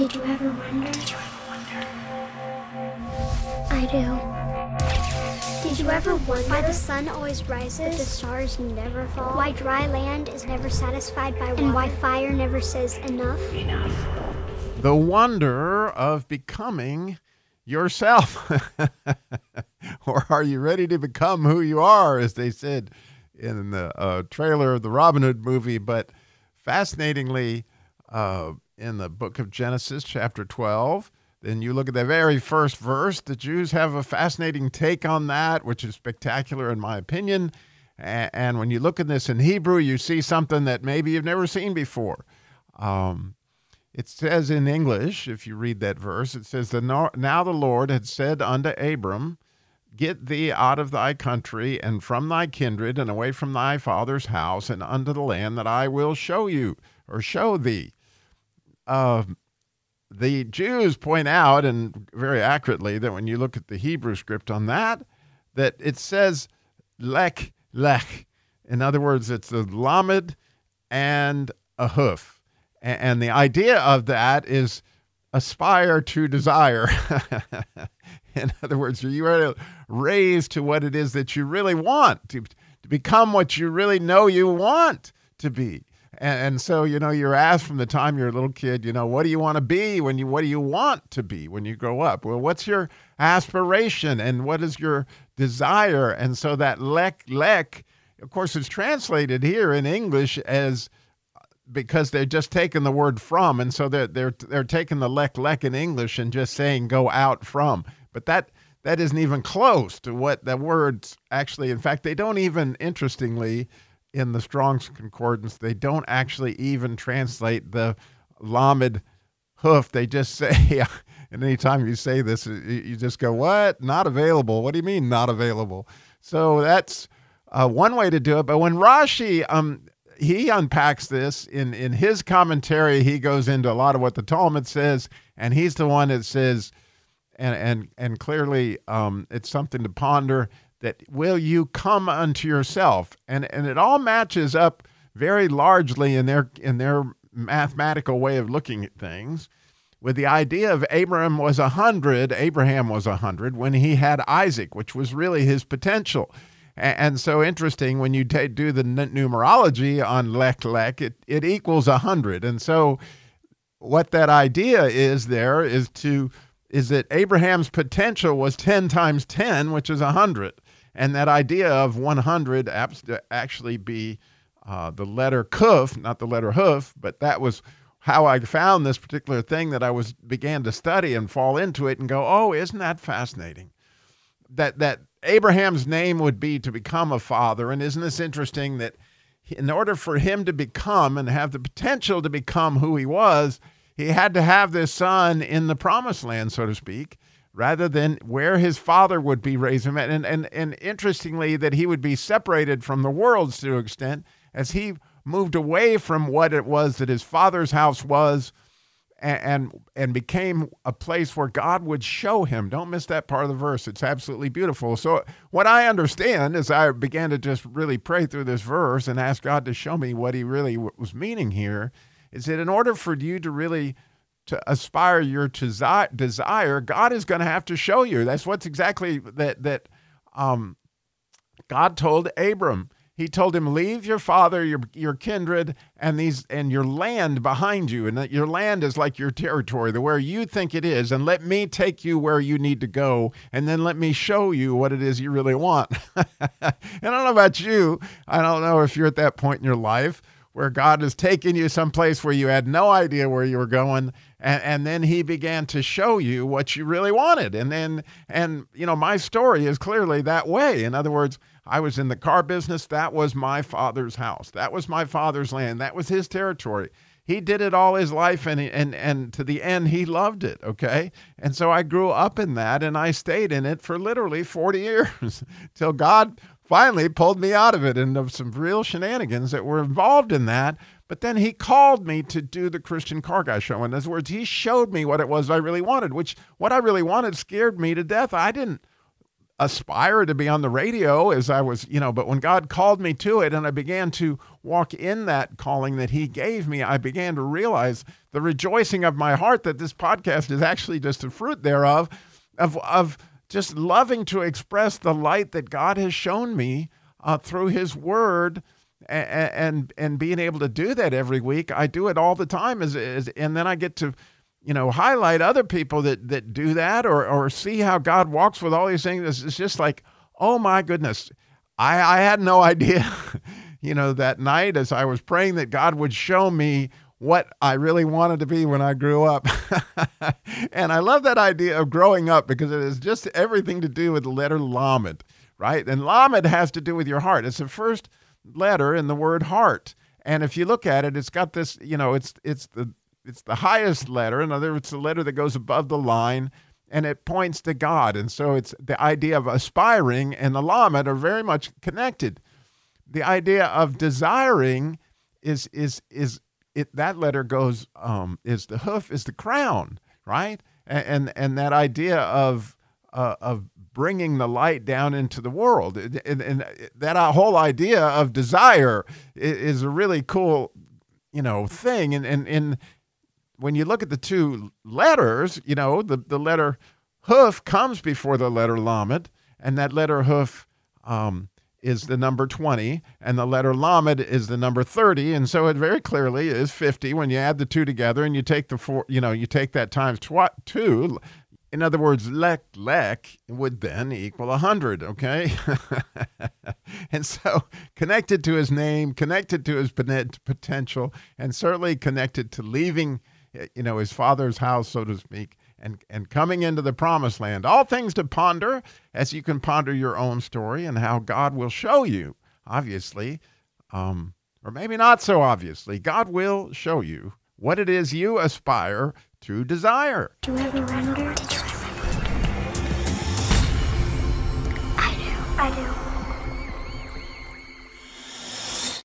Did you ever wonder? Did you ever wonder? I do. Did you ever wonder why the sun always rises, but the stars never fall? Why dry land is never satisfied by water? And why fire never says enough? Enough. The wonder of becoming yourself. or are you ready to become who you are, as they said in the uh, trailer of the Robin Hood movie? But fascinatingly, uh, in the book of Genesis, chapter 12, then you look at the very first verse. The Jews have a fascinating take on that, which is spectacular, in my opinion. And when you look at this in Hebrew, you see something that maybe you've never seen before. Um, it says in English, if you read that verse, it says, Now the Lord had said unto Abram, Get thee out of thy country and from thy kindred and away from thy father's house and unto the land that I will show you or show thee. Uh, the Jews point out, and very accurately, that when you look at the Hebrew script on that, that it says lek lek. In other words, it's a lamed and a hoof. And the idea of that is aspire to desire. In other words, you are raised to what it is that you really want, to, to become what you really know you want to be. And, and, so, you know, you're asked from the time you're a little kid, you know, what do you want to be when you, what do you want to be when you grow up? Well, what's your aspiration and what is your desire? And so that lek, lek, of course, is translated here in English as uh, because they're just taking the word from, and so they're they're they're taking the lek lek in English and just saying go out from. But that that isn't even close to what the words actually. In fact, they don't even interestingly in the Strong's Concordance they don't actually even translate the lamed hoof. They just say. and anytime you say this, you just go, "What? Not available? What do you mean not available?" So that's uh, one way to do it. But when Rashi, um, he unpacks this in in his commentary. He goes into a lot of what the Talmud says, and he's the one that says, and and and clearly, um, it's something to ponder. That will you come unto yourself, and and it all matches up very largely in their in their mathematical way of looking at things with the idea of Abraham was a hundred, Abraham was a hundred when he had Isaac, which was really his potential. And so interesting when you t- do the n- numerology on lek lek, it, it equals 100. And so what that idea is there is to is that Abraham's potential was 10 times 10, which is 100. And that idea of 100 actually be uh, the letter kuf, not the letter hoof, but that was how I found this particular thing that I was began to study and fall into it and go, oh, isn't that fascinating? That that Abraham's name would be to become a father. And isn't this interesting that in order for him to become and have the potential to become who he was, he had to have this son in the promised land, so to speak, rather than where his father would be raised him. And, and, and interestingly, that he would be separated from the world to an extent as he moved away from what it was that his father's house was and, and became a place where God would show him. Don't miss that part of the verse. It's absolutely beautiful. So what I understand as I began to just really pray through this verse and ask God to show me what he really was meaning here is that in order for you to really to aspire your desire, God is going to have to show you. That's what's exactly that that um, God told Abram he told him, "Leave your father, your your kindred, and these and your land behind you, and that your land is like your territory, the where you think it is, and let me take you where you need to go, and then let me show you what it is you really want." and I don't know about you. I don't know if you're at that point in your life where God has taken you someplace where you had no idea where you were going, and, and then He began to show you what you really wanted, and then and you know my story is clearly that way. In other words I was in the car business. That was my father's house. That was my father's land. That was his territory. He did it all his life and and and to the end he loved it, okay? And so I grew up in that and I stayed in it for literally 40 years till God finally pulled me out of it and of some real shenanigans that were involved in that. But then he called me to do the Christian Car Guy show. In other words, he showed me what it was I really wanted, which what I really wanted scared me to death. I didn't aspire to be on the radio as I was, you know, but when God called me to it and I began to walk in that calling that He gave me, I began to realize the rejoicing of my heart that this podcast is actually just a fruit thereof, of, of just loving to express the light that God has shown me uh, through His Word. And, and and being able to do that every week, I do it all the time. And then I get to you know, highlight other people that that do that or or see how God walks with all these things. It's just like, oh my goodness. I, I had no idea, you know, that night as I was praying that God would show me what I really wanted to be when I grew up. and I love that idea of growing up because it has just everything to do with the letter Lamed, right? And Lamed has to do with your heart. It's the first letter in the word heart. And if you look at it, it's got this, you know, it's it's the it's the highest letter. In other words, it's the letter that goes above the line and it points to God. And so it's the idea of aspiring and the lamed are very much connected. The idea of desiring is is is it that letter goes um, is the hoof is the crown, right? And and, and that idea of uh, of bringing the light down into the world, and, and that whole idea of desire is a really cool, you know, thing. And and and when you look at the two letters, you know, the, the letter hoof comes before the letter lamed, and that letter hoof um, is the number 20, and the letter lamed is the number 30. And so it very clearly is 50 when you add the two together and you take the four, you know, you take that times tw- two. In other words, lek lek would then equal 100, okay? and so connected to his name, connected to his potential, and certainly connected to leaving Eh, you know, his father's house, so to speak, and, and coming into the promised land. All things to ponder as you can ponder your own story and how God will show you, obviously, um, or maybe not so obviously, God will show you what it is you aspire to desire. Do you ever wonder?